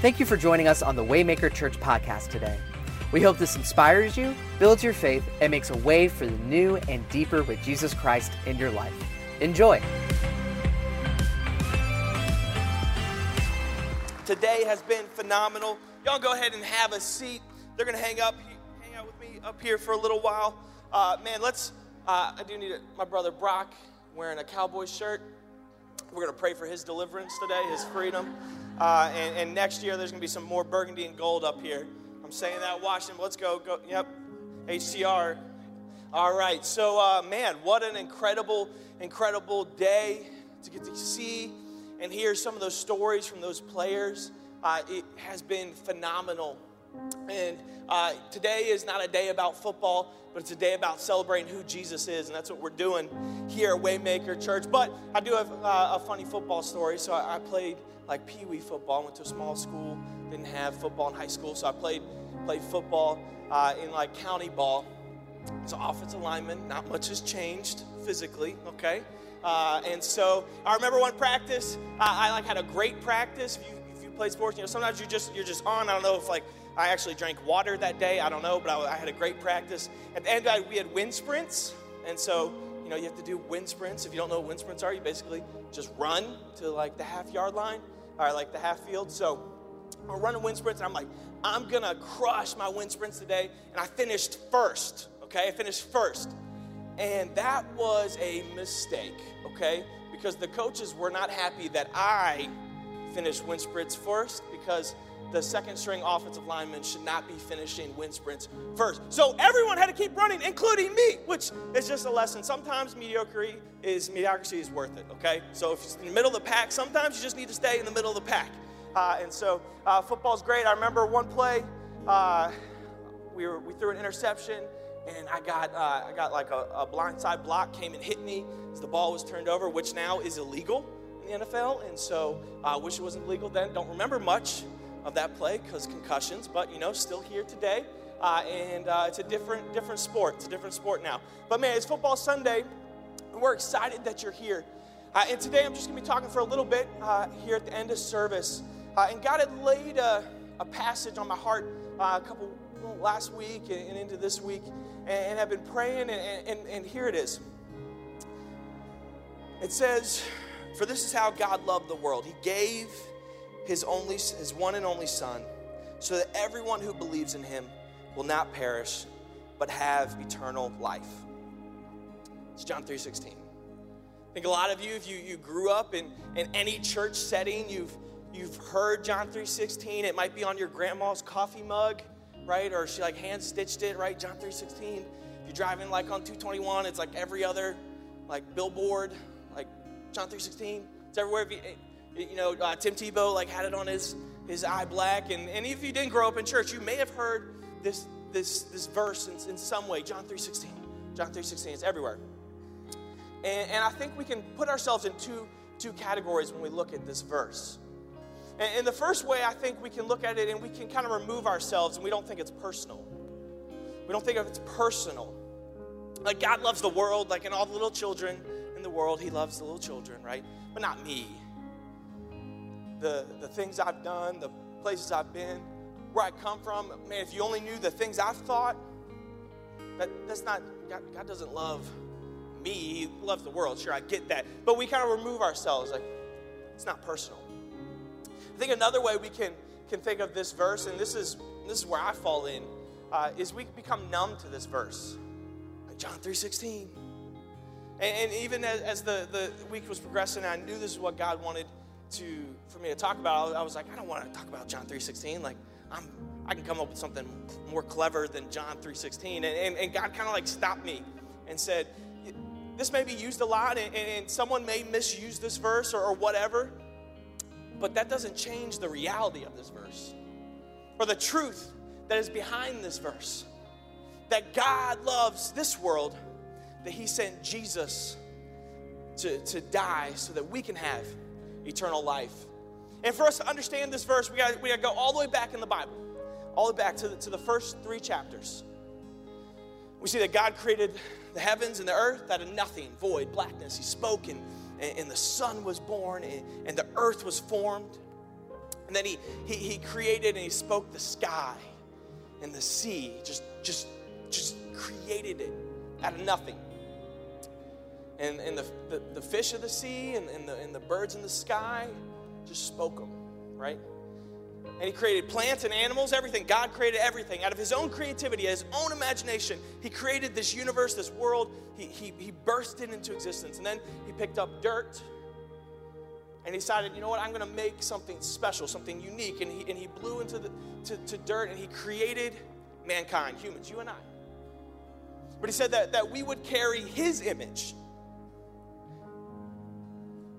Thank you for joining us on the Waymaker Church podcast today. We hope this inspires you, builds your faith, and makes a way for the new and deeper with Jesus Christ in your life. Enjoy. Today has been phenomenal. Y'all go ahead and have a seat. They're gonna hang up, hang out with me up here for a little while. Uh, man, let's. Uh, I do need a, my brother Brock wearing a cowboy shirt. We're gonna pray for his deliverance today, his freedom. Uh, and, and, next year, there's going to be some more burgundy and gold up here. I'm saying that, Washington. Let's go. go yep. HCR. All right. So, uh, man, what an incredible, incredible day to get to see and hear some of those stories from those players. Uh, it has been phenomenal. And uh, today is not a day about football, but it's a day about celebrating who Jesus is, and that's what we're doing here at Waymaker Church. But I do have uh, a funny football story. So I, I played like pee wee football. I went to a small school, didn't have football in high school, so I played played football uh, in like county ball. An offensive lineman, not much has changed physically. Okay, uh, and so I remember one practice. I like had a great practice. If you if you play sports, you know sometimes you just you're just on. I don't know if like I actually drank water that day. I don't know, but I, I had a great practice. At the end, we had wind sprints, and so you know you have to do wind sprints. If you don't know what wind sprints are, you basically just run to like the half yard line or like the half field. So I'm running wind sprints, and I'm like, I'm gonna crush my wind sprints today. And I finished first, okay? I finished first. And that was a mistake, okay? Because the coaches were not happy that I finished wind sprints first because the second string offensive lineman should not be finishing wind sprints first. So everyone had to keep running, including me, which is just a lesson. Sometimes mediocrity is mediocrity is worth it. Okay, so if it's in the middle of the pack, sometimes you just need to stay in the middle of the pack. Uh, and so uh, football's great. I remember one play, uh, we were we threw an interception. And I got, uh, I got like a, a blindside block came and hit me as the ball was turned over, which now is illegal the NFL. And so I uh, wish it wasn't legal then. Don't remember much of that play because concussions, but you know, still here today. Uh, and uh, it's a different, different sport. It's a different sport now. But man, it's football Sunday, and we're excited that you're here. Uh, and today I'm just to be talking for a little bit uh, here at the end of service. Uh, and God had laid a, a, passage on my heart a couple well, last week and, and, into this week, and, and I've been praying, and, and, and here it is. It says, "For this is how God loved the world; He gave." his only his one and only son so that everyone who believes in him will not perish but have eternal life. It's john 3.16 i think a lot of you if you, you grew up in, in any church setting you've you've heard john 3.16 it might be on your grandma's coffee mug right? Or she like hand stitched it right? John 3.16 if you're driving like on 221 it's like every other like billboard john 3.16 it's everywhere if you, you know, uh, Tim Tebow like had it on his his eye black, and, and if you didn't grow up in church, you may have heard this this this verse in, in some way. John three sixteen, John three sixteen. It's everywhere, and, and I think we can put ourselves in two two categories when we look at this verse. And, and the first way, I think we can look at it and we can kind of remove ourselves, and we don't think it's personal. We don't think of it's personal. Like God loves the world, like in all the little children in the world, He loves the little children, right? But not me the, the things I've done, the places I've been, where I come from. Man, if you only knew the things I've thought, that, that's not, God, God doesn't love me. He loves the world. Sure, I get that. But we kind of remove ourselves. Like, it's not personal. I think another way we can, can think of this verse, and this is, this is where I fall in, uh, is we become numb to this verse. Like John 3.16. And, and even as, as the, the week was progressing, I knew this is what God wanted to for me to talk about, I was like, I don't want to talk about John 3.16. Like, I'm I can come up with something more clever than John 3.16. And, and, and God kind of like stopped me and said, this may be used a lot and, and someone may misuse this verse or, or whatever, but that doesn't change the reality of this verse or the truth that is behind this verse. That God loves this world, that He sent Jesus to, to die so that we can have eternal life. And for us to understand this verse, we got we to go all the way back in the Bible, all the way back to the, to the first three chapters. We see that God created the heavens and the earth out of nothing, void, blackness. He spoke, and, and the sun was born, and, and the earth was formed. And then he, he, he created and he spoke the sky and the sea, just, just, just created it out of nothing. And, and the, the, the fish of the sea and, and, the, and the birds in the sky just spoke them, right? And he created plants and animals, everything. God created everything. Out of his own creativity, his own imagination, he created this universe, this world. He, he, he burst it into existence. And then he picked up dirt and he decided, you know what, I'm going to make something special, something unique. And he, and he blew into the to, to dirt and he created mankind, humans, you and I. But he said that, that we would carry his image.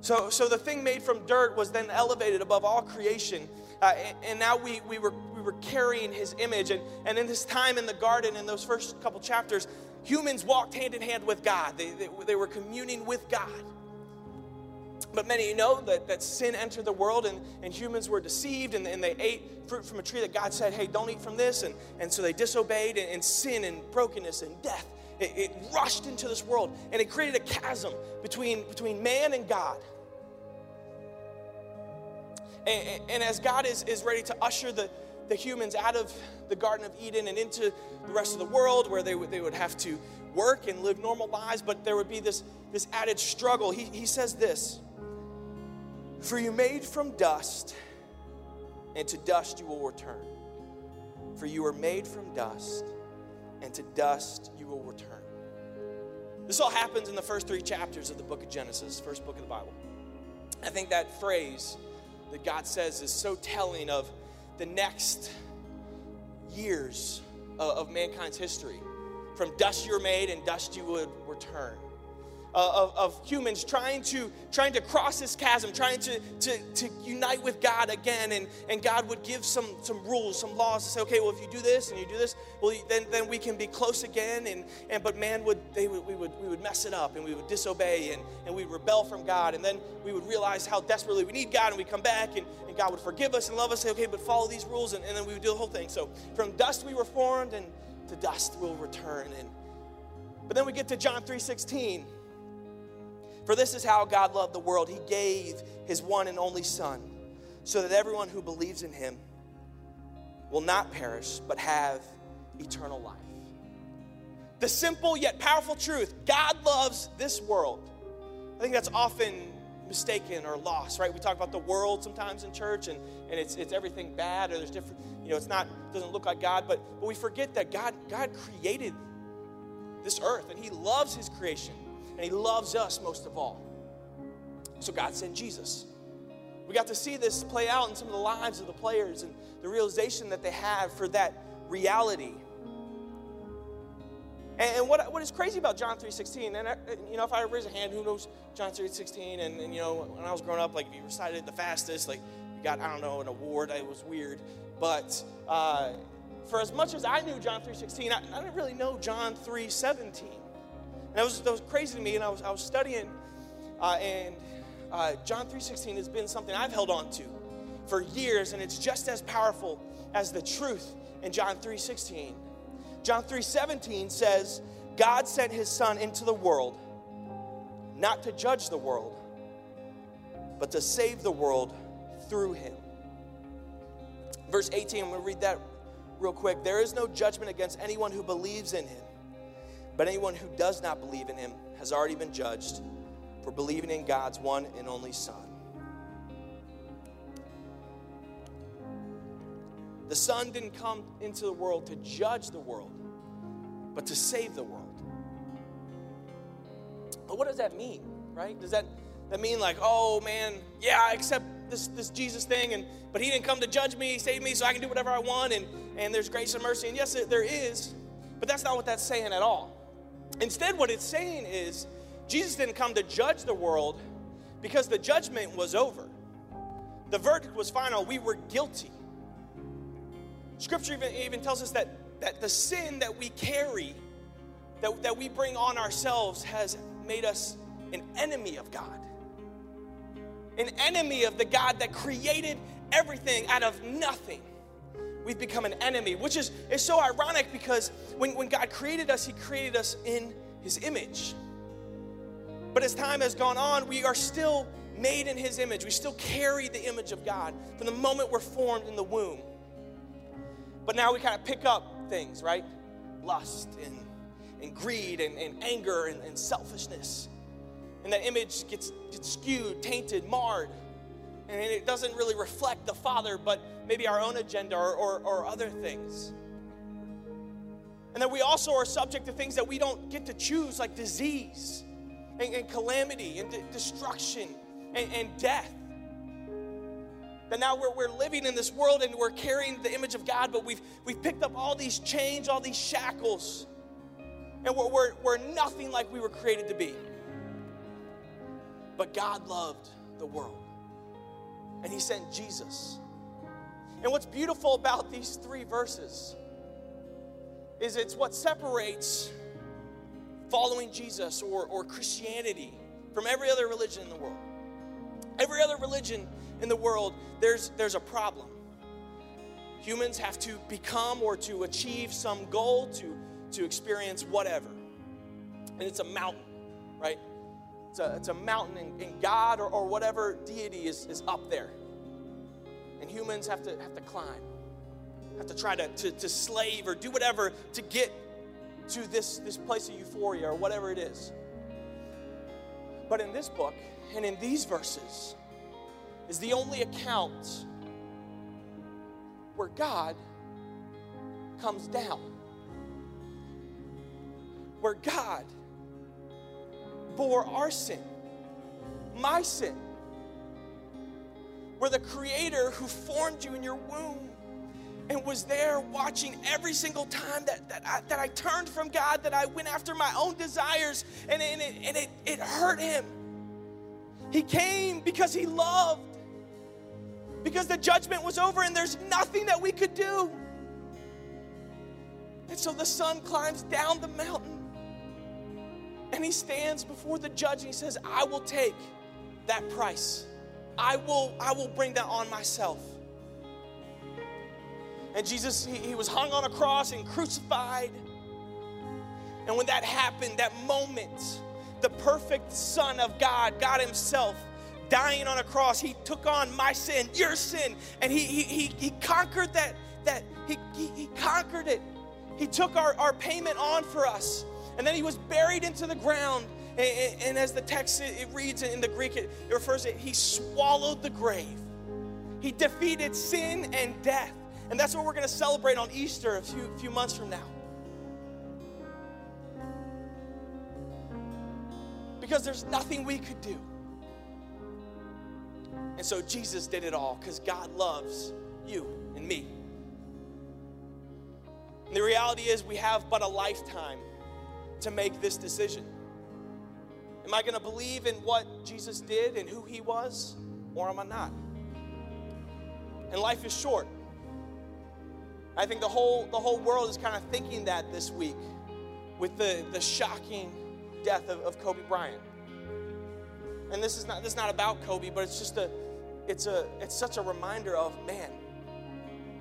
So, so the thing made from dirt was then elevated above all creation. Uh, and, now we, we, were, we were carrying his image. And, and in this time in the garden, in those first couple chapters, humans walked hand in hand with God. They, they, they were communing with God. But many know that, that sin entered the world and, and humans were deceived and, and they ate fruit from a tree that God said, hey, don't eat from this. And, and so they disobeyed, and, and sin and brokenness and death, it, it rushed into this world and it created a chasm between, between man and God. And, and, as God is, is ready to usher the, the humans out of the Garden of Eden and into the rest of the world where they would, they would have to work and live normal lives, but there would be this, this added struggle. He, he says this for you made from dust, and to dust you will return. For you are made from dust, and to dust you will return. This all happens in the first three chapters of the book of Genesis, first book of the Bible. I think that phrase that God says is so telling of the next years of mankind's history. From dust you're made, and dust you would return. Uh, of, of, humans trying to trying to cross this chasm trying to, to, to unite with god again. And, and god would give some some rules some laws to say okay well if you do this and you do this well then, then we can be close again. And, and but man would they would we would we would mess it up and we would disobey and, and we would rebel from god. And then we would realize how desperately we need god and we come back and, and god would forgive us and love us say okay but follow these rules. And, and then we would do the whole thing. So from dust we were formed and to dust we'll return. And but then we get to john 3 16 for this is how God loved the world. He gave his one and only Son, so that everyone who believes in him will not perish, but have eternal life. The simple yet powerful truth God loves this world. I think that's often mistaken or lost, right? We talk about the world sometimes in church and, and it's, it's everything bad or there's different, you know, it's not, doesn't look like God, but, but we forget that God, God created this earth and He loves His creation and He loves us most of all. So God sent Jesus. We got to see this play out in some of the lives of the players and the realization that they have for that reality. And, what, what is crazy about John 3.16, and I, you know, if I raise a hand, who knows John 3.16? And, and, you know, when I was growing up, like, if you recited the fastest, like, you got, I don't know, an award. It was weird. But uh, for as much as I knew John 3.16, I, I didn't really know John 3.17. And that was, was crazy to me. And I was, I was studying, uh, and uh, John 3.16 has been something I've held on to for years, and it's just as powerful as the truth in John 3.16. John 3.17 says, God sent his son into the world, not to judge the world, but to save the world through him. Verse 18, I'm going to read that real quick. There is no judgment against anyone who believes in him. But anyone who does not believe in him has already been judged for believing in God's one and only Son. The Son didn't come into the world to judge the world, but to save the world. But what does that mean, right? Does that, that mean like, oh man, yeah, I accept this, this Jesus thing, and but he didn't come to judge me, save me, so I can do whatever I want, and, and there's grace and mercy. And yes, there is, but that's not what that's saying at all. Instead, what it's saying is Jesus didn't come to judge the world because the judgment was over. The verdict was final. We were guilty. Scripture even, even tells us that, that the sin that we carry, that, that we bring on ourselves, has made us an enemy of God. An enemy of the God that created everything out of nothing we've become an enemy, which is, is so ironic because when, when God created us, He created us in His image. But as time has gone on, we are still made in His image. We still carry the image of God from the moment we're formed in the womb. But now we kind of pick up things, right? Lust and, and greed and, and anger and, and selfishness. And that image gets, gets skewed, tainted, marred. And it doesn't really reflect the Father, but maybe our own agenda or, or, or other things. And that we also are subject to things that we don't get to choose, like disease and, and calamity and de- destruction and, and death. That now we're, we're living in this world and we're carrying the image of God, but we've, we've picked up all these chains, all these shackles, and we're, we're, we're nothing like we were created to be. But God loved the world, and He sent Jesus. And what's beautiful about these three verses is it's what separates following Jesus or, or Christianity from every other religion in the world. Every other religion in the world, there's, there's a problem. Humans have to become or to achieve some goal, to, to experience whatever. And it's a mountain, right? It's a, it's a mountain, and, and God or, or whatever deity is, is up there. Humans have to, have to climb, have to try to, to, to slave or do whatever to get to this, this place of euphoria or whatever it is. But in this book and in these verses is the only account where God comes down, where God bore our sin, my sin, where the Creator who formed you in your womb and was there watching every single time that, that, I, that I turned from God, that I went after my own desires, and, and, it, and it, it hurt him. He came because he loved, because the judgment was over, and there's nothing that we could do. And so the son climbs down the mountain and he stands before the judge and he says, I will take that price. I will, I will bring that on myself. And Jesus, he, he was hung on a cross and crucified. And when that happened, that moment, the perfect Son of God, God Himself, dying on a cross, He took on my sin, your sin, and He, he, he, he conquered that, that he, he, he conquered it. He took our, our payment on for us. And then He was buried into the ground. And, and as the text it reads in the Greek, it, it refers to it, He swallowed the grave. He defeated sin and death. And that's what we're going to celebrate on Easter a few, few months from now. Because there's nothing we could do. And so Jesus did it all because God loves you and me. And the reality is, we have but a lifetime to make this decision. Am I going to believe in what Jesus did and who he was, or am I not? And life is short. I think the whole, the whole world is kind of thinking that this week with the, the shocking death of, of Kobe Bryant. And this is not this is not about Kobe, but it's just a it's a it's such a reminder of man,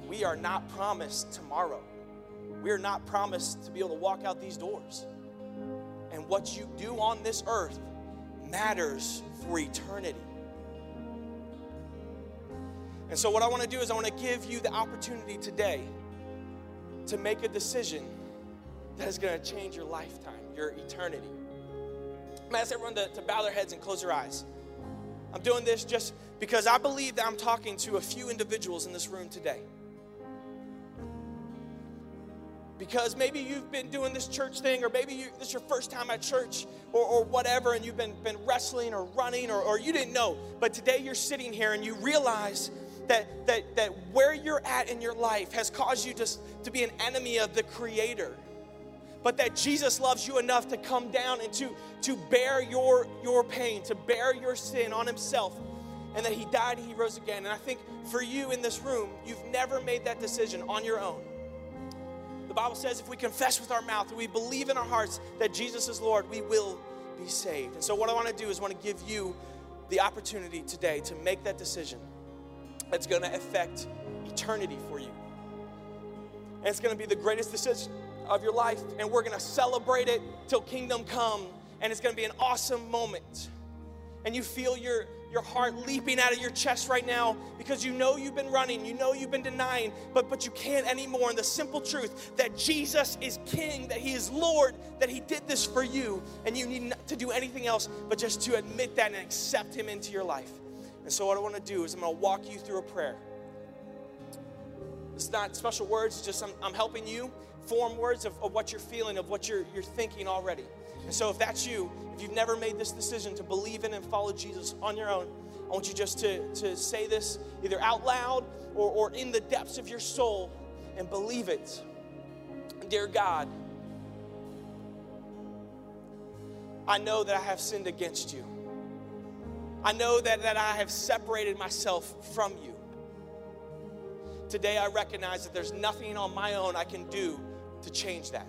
we are not promised tomorrow. We are not promised to be able to walk out these doors. And what you do on this earth matters for eternity. And so, what I want to do is, I want to give you the opportunity today to make a decision that is going to change your lifetime, your eternity. I'm going to ask everyone to, to bow their heads and close their eyes. I'm doing this just because I believe that I'm talking to a few individuals in this room today. Because maybe you've been doing this church thing, or maybe you, this is your first time at church, or, or whatever, and you've been, been wrestling or running, or, or you didn't know. But today you're sitting here and you realize that, that, that where you're at in your life has caused you to, to be an enemy of the Creator. But that Jesus loves you enough to come down and to, to bear your, your pain, to bear your sin on Himself, and that He died and He rose again. And I think for you in this room, you've never made that decision on your own. Bible says if we confess with our mouth we believe in our hearts that Jesus is Lord, we will be saved. And so, what I want to do is want to give you the opportunity today to make that decision that's going to affect eternity for you. And it's going to be the greatest decision of your life, and we're going to celebrate it till kingdom come, and it's going to be an awesome moment. And you feel your your heart leaping out of your chest right now because you know you've been running, you know you've been denying, but, but you can't anymore. And the simple truth that Jesus is King, that He is Lord, that He did this for you, and you need not to do anything else but just to admit that and accept Him into your life. And so, what I want to do is I'm going to walk you through a prayer. It's not special words, just I'm, I'm helping you form words of, of what you're feeling, of what you're, you're thinking already. And so, if that's you, if you've never made this decision to believe in and follow Jesus on your own, I want you just to, to say this either out loud or, or in the depths of your soul and believe it. Dear God, I know that I have sinned against you. I know that, that I have separated myself from you. Today, I recognize that there's nothing on my own I can do to change that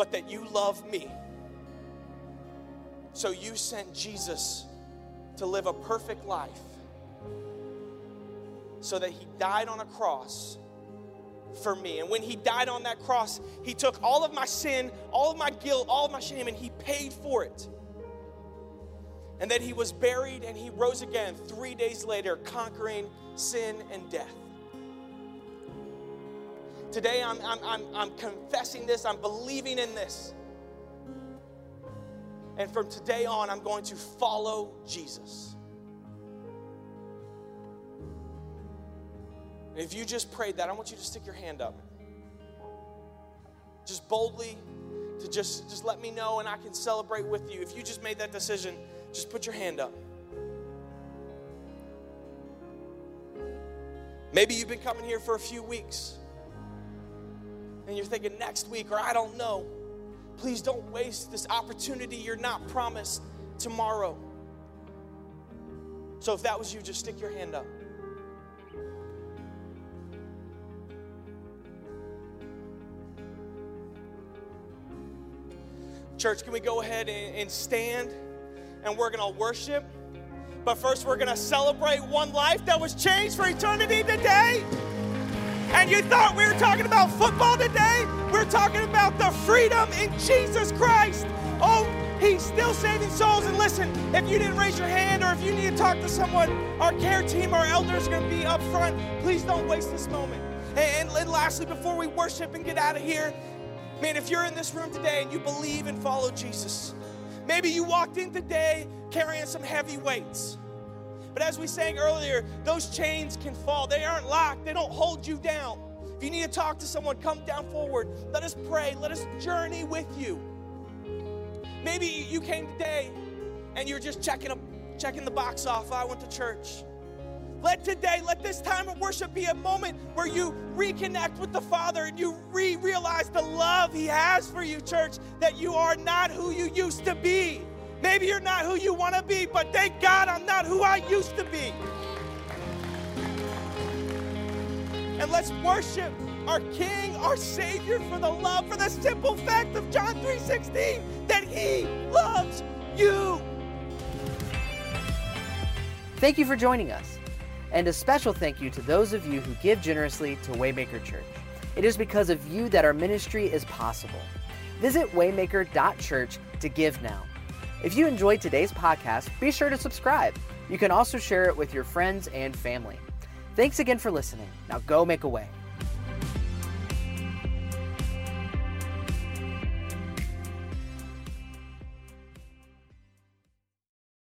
but that you love me. So you sent Jesus to live a perfect life so that he died on a cross for me. And when he died on that cross, he took all of my sin, all of my guilt, all of my shame, and he paid for it. And then he was buried and he rose again three days later, conquering sin and death. Today, I'm, I'm, I'm, I'm confessing this, I'm believing in this. And from today on, I'm going to follow Jesus. And if you just prayed that, I want you to stick your hand up. Just boldly to just, just let me know and I can celebrate with you. If you just made that decision, just put your hand up. Maybe you've been coming here for a few weeks and you're thinking next week or I don't know, please don't waste this opportunity you're not promised tomorrow. So if that was you, just stick your hand up. Church, can we go ahead and, stand and we're going to worship? But first, we're going to celebrate one life that was changed for eternity today. And you thought we were talking about football today? We're talking about the freedom in Jesus Christ. Oh, He's still saving souls. And listen, if you didn't raise your hand or if you need to talk to someone, our care team, our elders are going to be up front. Please don't waste this moment. And, lastly, before we worship and get out of here, man, if you're in this room today and you believe and follow Jesus, maybe you walked in today carrying some heavy weights. But as we sang earlier, those chains can fall. They aren't locked, they don't hold you down. If you need to talk to someone, come down forward. Let us pray. Let us journey with you. Maybe you came today and you're just checking, a, checking the box off. Oh, I went to church. Let today, let this time of worship be a moment where you reconnect with the Father and you re realize the love He has for you, church, that you are not who you used to be. Maybe you're not who you want to be, but thank God I'm not who I used to be. And let's worship our King, our Savior for the love, for the simple fact of John 3:16 that He loves you. Thank you for joining us. And a special thank you to those of you who give generously to Waymaker Church. It is because of you that our ministry is possible. Visit waymaker.church to give now. If you enjoyed today's podcast, be sure to subscribe. You can also share it with your friends and family. Thanks again for listening. Now go make a way.